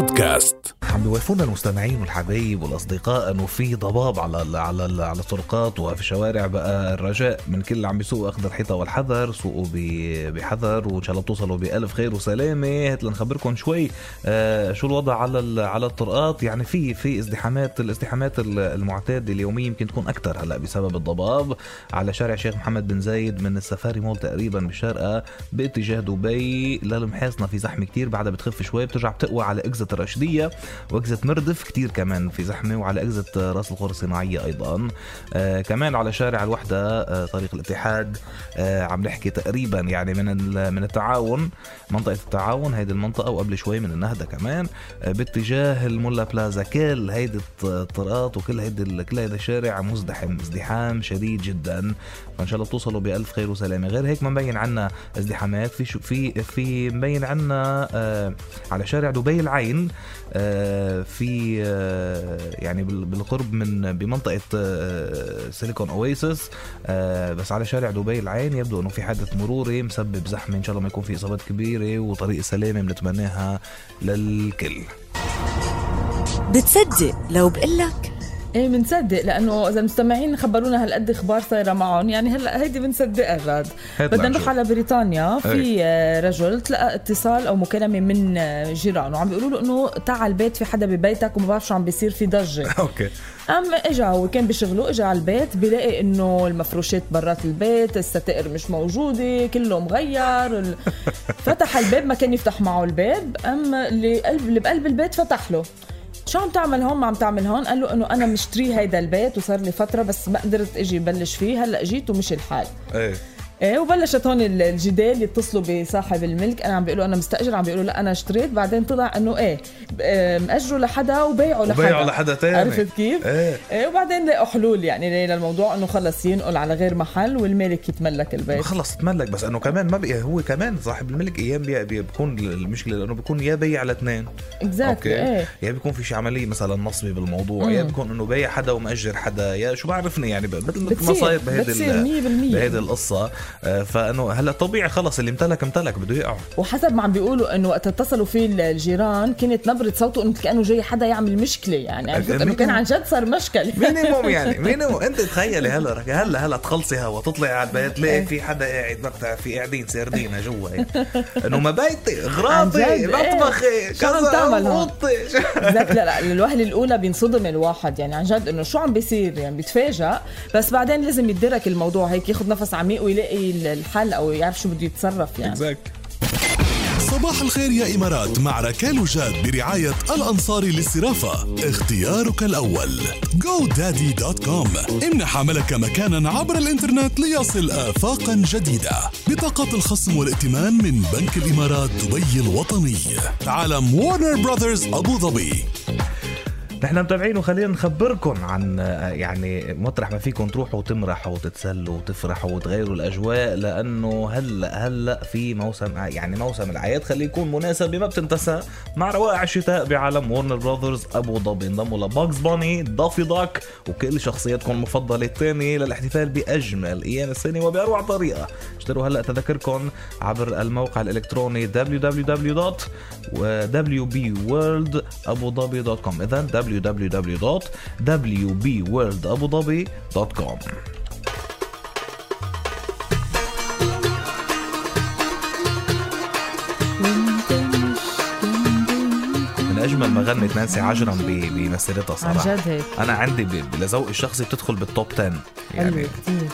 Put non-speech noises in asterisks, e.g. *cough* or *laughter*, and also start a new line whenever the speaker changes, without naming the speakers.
بودكاست.
عم بيوافونا المستمعين والحبايب والأصدقاء انه في ضباب على ال على ال على الطرقات وفي الشوارع بقى الرجاء من كل اللي عم بيسوقوا أخذ الحيطة والحذر سوقوا بحذر وإن شاء الله بتوصلوا بألف خير وسلامة. هات لنخبركم شوي آه شو الوضع على على الطرقات؟ يعني في في ازدحامات الازدحامات ال- المعتادة اليومية يمكن تكون أكثر هلأ بسبب الضباب على شارع شيخ محمد بن زايد من السفاري مول تقريبا بالشارقه باتجاه دبي. للمحاصنه في زحمة كتير بعدها بتخف شوي بترجع بتقوى على اجزه الرشديه واجزه مردف كتير كمان في زحمة وعلى اجزه رأس الخور الصناعية أيضا. آه كمان على شارع الوحدة آه طريق الاتحاد آه عم نحكي تقريبا يعني من من التعاون منطقة التعاون هيدي المنطقة وقبل شوي من النهضة كمان آه باتجاه المولا بلازا. كل هيدي الط- الطرقات وكل هيدي كل هيدا الشارع مزدحم ازدحام شديد جدا. فان شاء الله بتوصلوا بألف خير وسلامة. غير هيك ما مبين عنا ازدحامات. في في في مبين عنا آه على شارع دبي العين آه، في آه، يعني بال- بالقرب من بمنطقة آه، سيليكون اويسس آه، بس على شارع دبي العين يبدو إنه في حادث مروري مسبب زحمة. إن شاء الله ما يكون في إصابات كبيرة وطريق سلامة بنتمناها للكل.
بتصدق لو بقلك
إيه بنصدق لأنه إذا المستمعين خبرونا هالقد إخبار صايرة معهم. يعني هلأ هيدي بنصدقها جاد
هات
بدنا. نروح على بريطانيا. في آه، رجل تلقى اتصال أو مكالمة من آه، جيرانه. وعم بيقولوا له إنه تعال البيت في حدا ببيتك وما بعرف شو عم بيصير في ضجة. *laughs*
أوكي.
قام اجى هو كان بشغله اجى على البيت بيلاقي إنه المفروشات برات البيت الستائر مش موجودة كله مغير. *laughs* فتح الباب ما كان يفتح معه الباب. قام اللي قلب اللي بقلب البيت فتح له. شو عم تعمل هون؟ ما عم تعمل هون. قال له إنه أنا مشتري هيدا البيت وصار لي فترة بس ما قدرت إجي بلش فيه. هلأ جيت ومشي الحال.
إيه.
إيه وبلشت هون ال- الجدال يتصلوا بصاحب الملك. أنا عم بيقولوا أنا مستأجر عم بيقولوا لا أنا اشتريت. بعدين طلع إنه إيه آه، مأجره لحدا وبيعه لحدا.
وبيعه لحدا تاني.
عرفت كيف؟
إيه.
إيه وبعدين لقوا حلول. يعني للموضوع إنه خلص ينقل على غير محل والمالك يتملك البيت.
خلص تملك بس إنه كمان ما بقي هو كمان صاحب الملك أيام بي- بي- بيكون المشكلة لأنه بيكون يا بيع لاثنين.
exactly إيه.
يا بيكون في شي عملية مثلا نصبي بالموضوع يا بيكون إنه بايع حدا ومأجر حدا. يا شو بعرفني يعني مثل ما صاير بهيدي
بتصير
ال-
100%
بهيدي القصة. فإنه هلا طبيعي خلص اللي امتلك امتلك بده يقعه
وحسب ما عم بيقولوا إنه وقت اتصلوا فيه الجيران كانت نبرة صوته إنه كأنه جاي حدا يعمل مشكلة يعني. عرفت إنه كان عن جد صار مشكلة.
minimum *laughs* يعني minimum. أنت تخيلي هلا رك- هلا هلا تخلصي هوا تطلعي على البيت تلاقي
إيه.
في حدا قاعد مقطع في قاعدين سردينة جوا. إنه ما بيتي غراضي
إيه.
مطبخي
شو عم
كذا؟
أوضتي. لا لا الوهلة الأولى بينصدم الواحد يعني عن جد إنه شو عم بيصير يعني بيتفاجئ بس بعدين لازم يدرك الموضوع هيك ياخذ نفس عميق ويلاقي الحل أو يعرف شو بده يتصرف يعني.
صباح الخير يا إمارات مع ركال وجاد برعاية الأنصاري للصرافة. اختيارك الأول. GoDaddy.com امنح عملك مكانا عبر الإنترنت ليصل آفاقا جديدة. بطاقة الخصم والائتمان من بنك الإمارات دبي الوطني. عالم وارنر براذرز أبو ظبي.
نحن متابعين وخلينا نخبركم عن يعني مطرح ما فيكم تروحوا وتمرحوا وتتسلوا وتفرحوا وتغيروا الأجواء لأنه هلا هلا في موسم يعني موسم الأعياد خليه يكون مناسب بما بتتنسى مع روائع الشتاء بعالم وارنر براذرز أبو ظبي انضموا لباغز باني دافي داك وكل شخصياتكم المفضلة الثانية للاحتفال بأجمل أيام السنة وبأروع طريقة. اشتروا هلا تذاكركم عبر الموقع الإلكتروني www.wbworldabudhabi.com اذا www.wbworldabudhabi.com من أجمل ما غنت نانسي عجرم بمسيرتها
عن
صراحة
جد هيك.
أنا عندي لذوقي الشخصي بتدخل بالتوب 10
حلوة كتير.